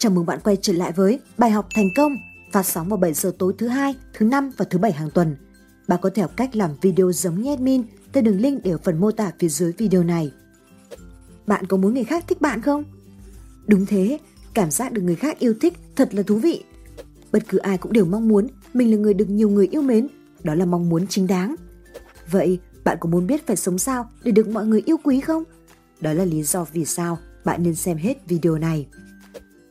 Chào mừng bạn quay trở lại với bài học thành công phát sóng vào 7 giờ tối thứ hai, thứ năm và thứ bảy hàng tuần. Bạn có thể học cách làm video giống như admin theo đường link để ở phần mô tả phía dưới video này. Bạn có muốn người khác thích bạn không? Đúng thế, cảm giác được người khác yêu thích thật là thú vị. Bất cứ ai cũng đều mong muốn mình là người được nhiều người yêu mến, đó là mong muốn chính đáng. Vậy, bạn có muốn biết phải sống sao để được mọi người yêu quý không? Đó là lý do vì sao bạn nên xem hết video này.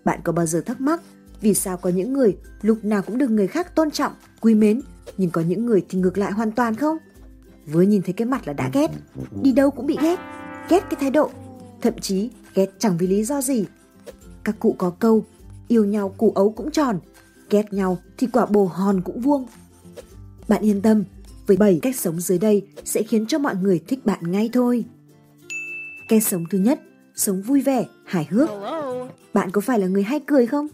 Bạn có bao giờ thắc mắc vì sao có những người lúc nào cũng được người khác tôn trọng, quý mến, nhưng có những người thì ngược lại hoàn toàn không? Vừa nhìn thấy cái mặt là đã ghét, đi đâu cũng bị ghét, ghét cái thái độ, thậm chí ghét chẳng vì lý do gì. Các cụ có câu, yêu nhau củ ấu cũng tròn, ghét nhau thì quả bồ hòn cũng vuông. Bạn yên tâm, với 7 cách sống dưới đây sẽ khiến cho mọi người thích bạn ngay thôi. Cách sống thứ nhất, sống vui vẻ, hài hước. Bạn có phải là người hay cười không?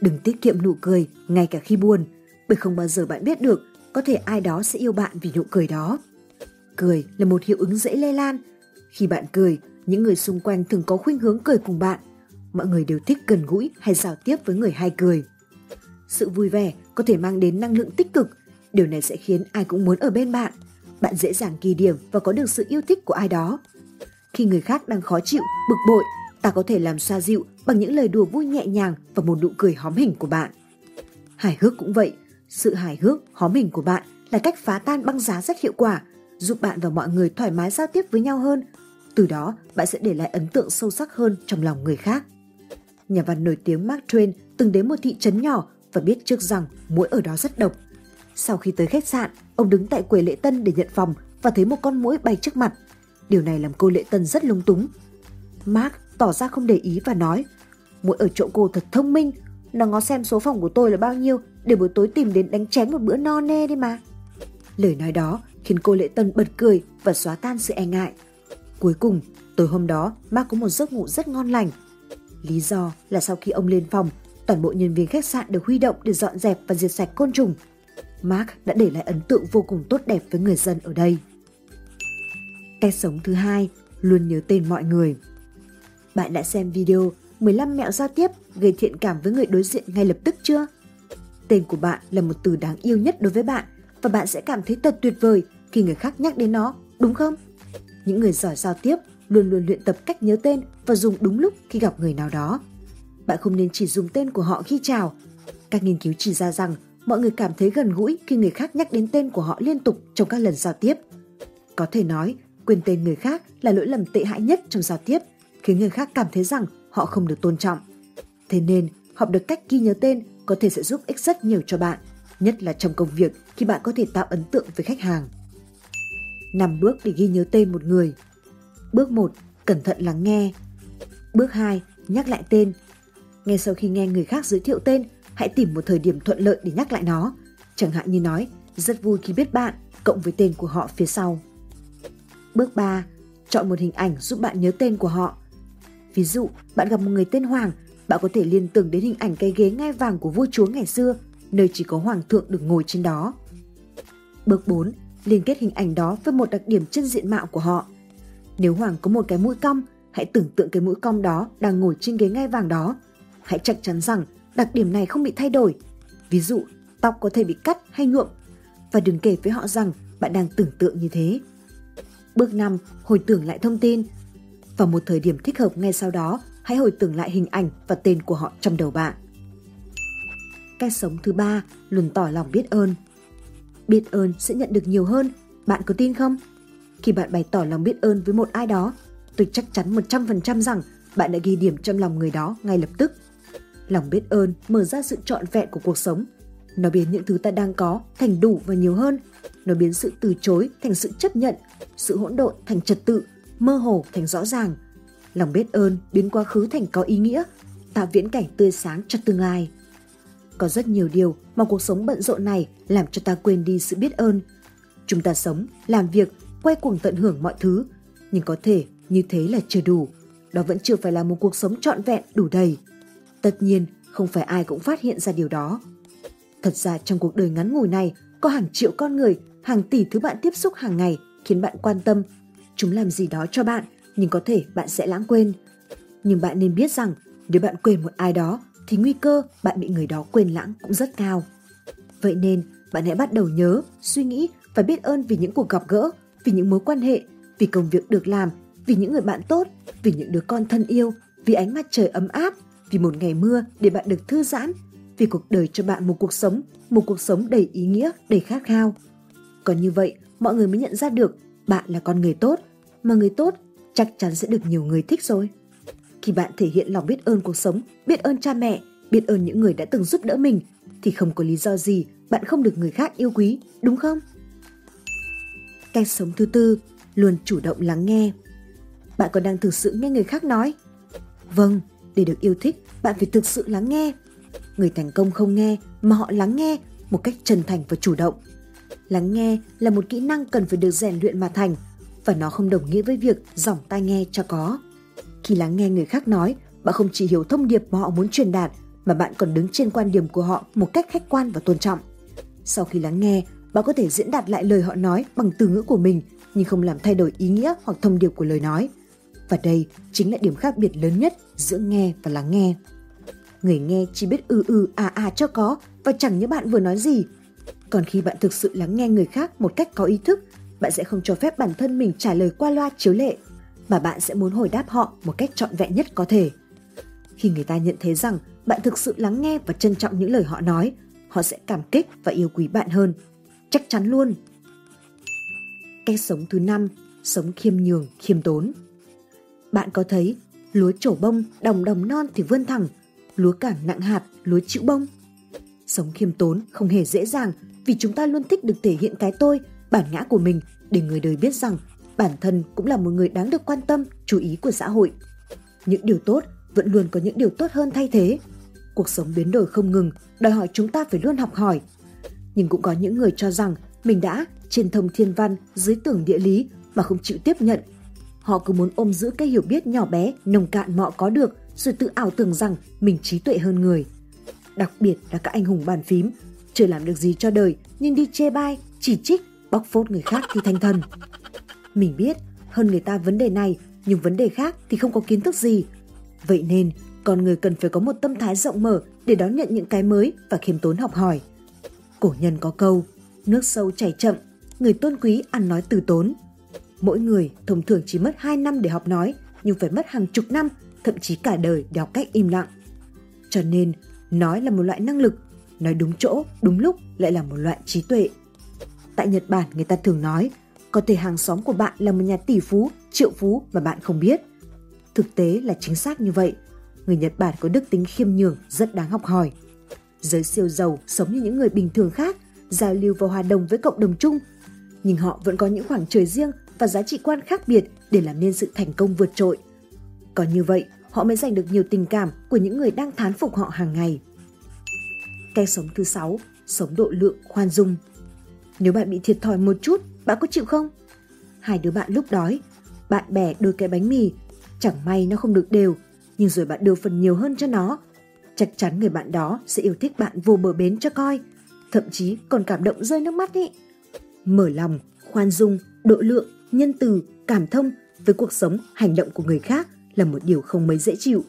Đừng tiết kiệm nụ cười ngay cả khi buồn, bởi không bao giờ bạn biết được có thể ai đó sẽ yêu bạn vì nụ cười đó. Cười là một hiệu ứng dễ lây lan. Khi bạn cười, những người xung quanh thường có khuynh hướng cười cùng bạn. Mọi người đều thích gần gũi hay giao tiếp với người hay cười. Sự vui vẻ có thể mang đến năng lượng tích cực, điều này sẽ khiến ai cũng muốn ở bên bạn. Bạn dễ dàng kỳ điểm và có được sự yêu thích của ai đó. Khi người khác đang khó chịu, bực bội, ta có thể làm xoa dịu bằng những lời đùa vui nhẹ nhàng và một nụ cười hóm hình của bạn. Hài hước cũng vậy, sự hài hước, hóm hình của bạn là cách phá tan băng giá rất hiệu quả, giúp bạn và mọi người thoải mái giao tiếp với nhau hơn. Từ đó, bạn sẽ để lại ấn tượng sâu sắc hơn trong lòng người khác. Nhà văn nổi tiếng Mark Twain từng đến một thị trấn nhỏ và biết trước rằng muỗi ở đó rất độc. Sau khi tới khách sạn, ông đứng tại quầy lễ tân để nhận phòng và thấy một con muỗi bay trước mặt. Điều này làm cô lễ tân rất lung túng. Mark tỏ ra không để ý và nói Muỗi ở chỗ cô thật thông minh, nó ngó xem số phòng của tôi là bao nhiêu để buổi tối tìm đến đánh chén một bữa no nê đi mà. Lời nói đó khiến cô lệ tân bật cười và xóa tan sự e ngại. Cuối cùng, tối hôm đó, Mark có một giấc ngủ rất ngon lành. Lý do là sau khi ông lên phòng, toàn bộ nhân viên khách sạn được huy động để dọn dẹp và diệt sạch côn trùng. Mark đã để lại ấn tượng vô cùng tốt đẹp với người dân ở đây. Cách sống thứ hai, luôn nhớ tên mọi người. Bạn đã xem video 15 mẹo giao tiếp gây thiện cảm với người đối diện ngay lập tức chưa? Tên của bạn là một từ đáng yêu nhất đối với bạn và bạn sẽ cảm thấy thật tuyệt vời khi người khác nhắc đến nó, đúng không? Những người giỏi giao tiếp luôn luôn luyện tập cách nhớ tên và dùng đúng lúc khi gặp người nào đó. Bạn không nên chỉ dùng tên của họ khi chào. Các nghiên cứu chỉ ra rằng mọi người cảm thấy gần gũi khi người khác nhắc đến tên của họ liên tục trong các lần giao tiếp. Có thể nói, quên tên người khác là lỗi lầm tệ hại nhất trong giao tiếp, khiến người khác cảm thấy rằng họ không được tôn trọng. Thế nên, học được cách ghi nhớ tên có thể sẽ giúp ích rất nhiều cho bạn, nhất là trong công việc khi bạn có thể tạo ấn tượng với khách hàng. 5 bước để ghi nhớ tên một người. Bước 1, cẩn thận lắng nghe. Bước 2, nhắc lại tên. Ngay sau khi nghe người khác giới thiệu tên, hãy tìm một thời điểm thuận lợi để nhắc lại nó. Chẳng hạn như nói, rất vui khi biết bạn, cộng với tên của họ phía sau. Bước 3. Chọn một hình ảnh giúp bạn nhớ tên của họ. Ví dụ, bạn gặp một người tên Hoàng, bạn có thể liên tưởng đến hình ảnh cái ghế ngai vàng của vua chúa ngày xưa, nơi chỉ có hoàng thượng được ngồi trên đó. Bước 4. Liên kết hình ảnh đó với một đặc điểm chân diện mạo của họ. Nếu Hoàng có một cái mũi cong, hãy tưởng tượng cái mũi cong đó đang ngồi trên ghế ngai vàng đó. Hãy chắc chắn rằng đặc điểm này không bị thay đổi. Ví dụ, tóc có thể bị cắt hay nhuộm. Và đừng kể với họ rằng bạn đang tưởng tượng như thế. Bước 5. Hồi tưởng lại thông tin. Vào một thời điểm thích hợp ngay sau đó, hãy hồi tưởng lại hình ảnh và tên của họ trong đầu bạn. Cách sống thứ ba, luôn tỏ lòng biết ơn. Biết ơn sẽ nhận được nhiều hơn, bạn có tin không? Khi bạn bày tỏ lòng biết ơn với một ai đó, tôi chắc chắn 100% rằng bạn đã ghi điểm trong lòng người đó ngay lập tức. Lòng biết ơn mở ra sự trọn vẹn của cuộc sống. Nó biến những thứ ta đang có thành đủ và nhiều hơn. Nó biến sự từ chối thành sự chấp nhận, sự hỗn độn thành trật tự, mơ hồ thành rõ ràng. Lòng biết ơn biến quá khứ thành có ý nghĩa, tạo viễn cảnh tươi sáng cho tương lai. Có rất nhiều điều mà cuộc sống bận rộn này làm cho ta quên đi sự biết ơn. Chúng ta sống, làm việc, quay cuồng tận hưởng mọi thứ, nhưng có thể như thế là chưa đủ. Đó vẫn chưa phải là một cuộc sống trọn vẹn đủ đầy. Tất nhiên, không phải ai cũng phát hiện ra điều đó. Thật ra trong cuộc đời ngắn ngủi này, có hàng triệu con người, hàng tỷ thứ bạn tiếp xúc hàng ngày khiến bạn quan tâm. Chúng làm gì đó cho bạn, nhưng có thể bạn sẽ lãng quên. Nhưng bạn nên biết rằng nếu bạn quên một ai đó, thì nguy cơ bạn bị người đó quên lãng cũng rất cao. Vậy nên, bạn hãy bắt đầu nhớ, suy nghĩ và biết ơn vì những cuộc gặp gỡ, vì những mối quan hệ, vì công việc được làm, vì những người bạn tốt, vì những đứa con thân yêu, vì ánh mặt trời ấm áp, vì một ngày mưa để bạn được thư giãn, vì cuộc đời cho bạn một cuộc sống, một cuộc sống đầy ý nghĩa, đầy khát khao. Còn như vậy, mọi người mới nhận ra được bạn là con người tốt, mà người tốt chắc chắn sẽ được nhiều người thích rồi. Khi bạn thể hiện lòng biết ơn cuộc sống, biết ơn cha mẹ, biết ơn những người đã từng giúp đỡ mình, thì không có lý do gì bạn không được người khác yêu quý, đúng không? Cách sống thứ tư, luôn chủ động lắng nghe. Bạn có đang thực sự nghe người khác nói? Vâng, để được yêu thích, bạn phải thực sự lắng nghe. Người thành công không nghe mà họ lắng nghe một cách chân thành và chủ động. Lắng nghe là một kỹ năng cần phải được rèn luyện mà thành và nó không đồng nghĩa với việc giỏng tai nghe cho có. Khi lắng nghe người khác nói, bạn không chỉ hiểu thông điệp mà họ muốn truyền đạt mà bạn còn đứng trên quan điểm của họ một cách khách quan và tôn trọng. Sau khi lắng nghe, bạn có thể diễn đạt lại lời họ nói bằng từ ngữ của mình nhưng không làm thay đổi ý nghĩa hoặc thông điệp của lời nói. Và đây chính là điểm khác biệt lớn nhất giữa nghe và lắng nghe. Người nghe chỉ biết ừ ừ à à cho có và chẳng nhớ bạn vừa nói gì. Còn khi bạn thực sự lắng nghe người khác một cách có ý thức, bạn sẽ không cho phép bản thân mình trả lời qua loa chiếu lệ, mà bạn sẽ muốn hồi đáp họ một cách trọn vẹn nhất có thể. Khi người ta nhận thấy rằng bạn thực sự lắng nghe và trân trọng những lời họ nói, họ sẽ cảm kích và yêu quý bạn hơn. Chắc chắn luôn. Cách sống thứ năm, sống khiêm nhường, khiêm tốn. Bạn có thấy lúa trổ bông, đồng đồng non thì vươn thẳng, lúa càng nặng hạt, lúa chịu bông. Sống khiêm tốn không hề dễ dàng vì chúng ta luôn thích được thể hiện cái tôi, bản ngã của mình để người đời biết rằng bản thân cũng là một người đáng được quan tâm, chú ý của xã hội. Những điều tốt vẫn luôn có những điều tốt hơn thay thế. Cuộc sống biến đổi không ngừng, đòi hỏi chúng ta phải luôn học hỏi. Nhưng cũng có những người cho rằng mình đã trên thông thiên văn, dưới tưởng địa lý mà không chịu tiếp nhận. Họ cứ muốn ôm giữ cái hiểu biết nhỏ bé, nồng cạn mọ có được rồi tự ảo tưởng rằng mình trí tuệ hơn người. Đặc biệt là các anh hùng bàn phím, chưa làm được gì cho đời nhưng đi chê bai, chỉ trích, bóc phốt người khác thì thành thần. Mình biết hơn người ta vấn đề này nhưng vấn đề khác thì không có kiến thức gì. Vậy nên con người cần phải có một tâm thái rộng mở để đón nhận những cái mới và khiêm tốn học hỏi. Cổ nhân có câu, nước sâu chảy chậm, người tôn quý ăn nói từ tốn. Mỗi người thông thường chỉ mất 2 năm để học nói, nhưng phải mất hàng chục năm, thậm chí cả đời để học cách im lặng. Cho nên, nói là một loại năng lực, nói đúng chỗ, đúng lúc lại là một loại trí tuệ. Tại Nhật Bản người ta thường nói, có thể hàng xóm của bạn là một nhà tỷ phú, triệu phú mà bạn không biết. Thực tế là chính xác như vậy. Người Nhật Bản có đức tính khiêm nhường rất đáng học hỏi. Giới siêu giàu sống như những người bình thường khác, giao lưu và hòa đồng với cộng đồng chung. Nhưng họ vẫn có những khoảng trời riêng và giá trị quan khác biệt để làm nên sự thành công vượt trội. Có như vậy, họ mới giành được nhiều tình cảm của những người đang thán phục họ hàng ngày. Cách sống thứ sáu, sống độ lượng khoan dung. Nếu bạn bị thiệt thòi một chút, bạn có chịu không? Hai đứa bạn lúc đói, bạn bè đưa cái bánh mì, chẳng may nó không được đều, nhưng rồi bạn đưa phần nhiều hơn cho nó. Chắc chắn người bạn đó sẽ yêu thích bạn vô bờ bến cho coi, thậm chí còn cảm động rơi nước mắt ý. Mở lòng, khoan dung, độ lượng, nhân từ, cảm thông với cuộc sống, hành động của người khác là một điều không mấy dễ chịu.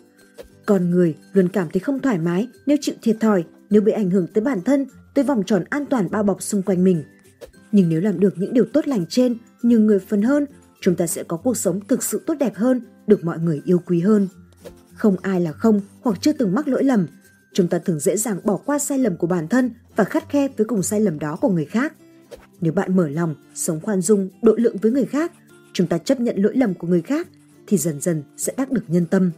Con người luôn cảm thấy không thoải mái nếu chịu thiệt thòi, nếu bị ảnh hưởng tới bản thân, tới vòng tròn an toàn bao bọc xung quanh mình. Nhưng nếu làm được những điều tốt lành trên, nhiều người phần hơn, chúng ta sẽ có cuộc sống thực sự tốt đẹp hơn, được mọi người yêu quý hơn. Không ai là không hoặc chưa từng mắc lỗi lầm. Chúng ta thường dễ dàng bỏ qua sai lầm của bản thân và khắt khe với cùng sai lầm đó của người khác. Nếu bạn mở lòng, sống khoan dung, độ lượng với người khác, chúng ta chấp nhận lỗi lầm của người khác thì dần dần sẽ đắc được nhân tâm.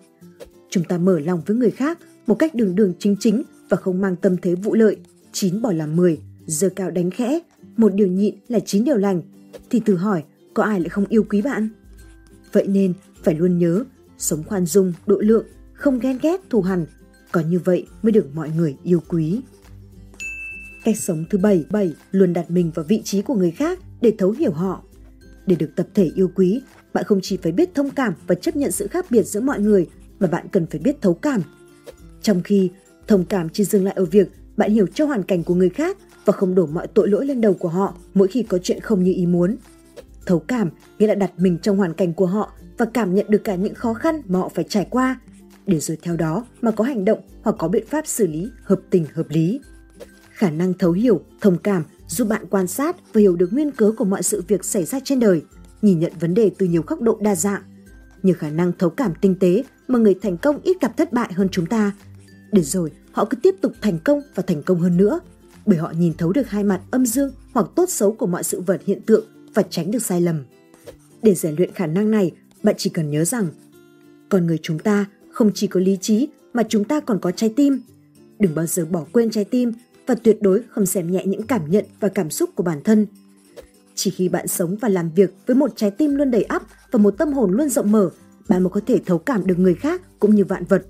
Chúng ta mở lòng với người khác một cách đường đường chính chính và không mang tâm thế vụ lợi, chín bỏ làm mười, giờ cao đánh khẽ, một điều nhịn là chín điều lành, thì thử hỏi có ai lại không yêu quý bạn? Vậy nên phải luôn nhớ, sống khoan dung, độ lượng, không ghen ghét, thù hằn, có như vậy mới được mọi người yêu quý. Cách sống thứ bảy, bảy luôn đặt mình vào vị trí của người khác để thấu hiểu họ. Để được tập thể yêu quý, bạn không chỉ phải biết thông cảm và chấp nhận sự khác biệt giữa mọi người, mà bạn cần phải biết thấu cảm. Trong khi thông cảm chỉ dừng lại ở việc bạn hiểu cho hoàn cảnh của người khác và không đổ mọi tội lỗi lên đầu của họ mỗi khi có chuyện không như ý muốn. Thấu cảm nghĩa là đặt mình trong hoàn cảnh của họ và cảm nhận được cả những khó khăn mà họ phải trải qua để rồi theo đó mà có hành động hoặc có biện pháp xử lý hợp tình hợp lý. Khả năng thấu hiểu, thông cảm giúp bạn quan sát và hiểu được nguyên cớ của mọi sự việc xảy ra trên đời, nhìn nhận vấn đề từ nhiều góc độ đa dạng. nhờ khả năng thấu cảm tinh tế mà người thành công ít gặp thất bại hơn chúng ta. Để rồi họ cứ tiếp tục thành công và thành công hơn nữa, bởi họ nhìn thấu được hai mặt âm dương hoặc tốt xấu của mọi sự vật hiện tượng và tránh được sai lầm. Để rèn luyện khả năng này, bạn chỉ cần nhớ rằng con người chúng ta không chỉ có lý trí mà chúng ta còn có trái tim. Đừng bao giờ bỏ quên trái tim và tuyệt đối không xem nhẹ những cảm nhận và cảm xúc của bản thân. Chỉ khi bạn sống và làm việc với một trái tim luôn đầy ắp và một tâm hồn luôn rộng mở, bạn mới có thể thấu cảm được người khác cũng như vạn vật.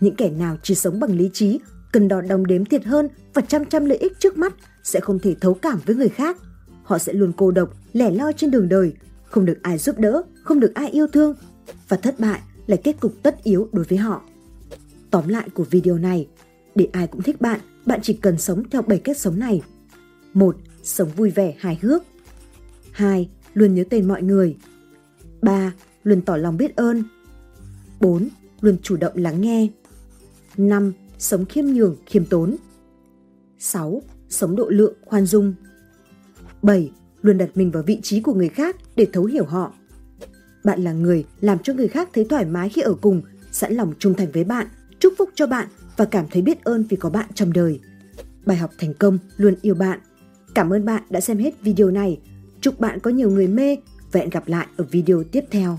Những kẻ nào chỉ sống bằng lý trí, cần đo đong đếm thiệt hơn và chăm chăm lợi ích trước mắt sẽ không thể thấu cảm với người khác. Họ sẽ luôn cô độc, lẻ loi trên đường đời, không được ai giúp đỡ, không được ai yêu thương và thất bại là kết cục tất yếu đối với họ. Tóm lại của video này, để ai cũng thích bạn, bạn chỉ cần sống theo 7 cách sống này. 1. Sống vui vẻ hài hước. 2. Luôn nhớ tên mọi người. 3. Luôn tỏ lòng biết ơn. 4. Luôn chủ động lắng nghe. 5. Sống khiêm nhường, khiêm tốn. 6. Sống độ lượng, khoan dung. 7. Luôn đặt mình vào vị trí của người khác để thấu hiểu họ. Bạn là người làm cho người khác thấy thoải mái khi ở cùng, sẵn lòng trung thành với bạn, chúc phúc cho bạn và cảm thấy biết ơn vì có bạn trong đời. Bài học thành công luôn yêu bạn. Cảm ơn bạn đã xem hết video này. Chúc bạn có nhiều người mê và hẹn gặp lại ở video tiếp theo.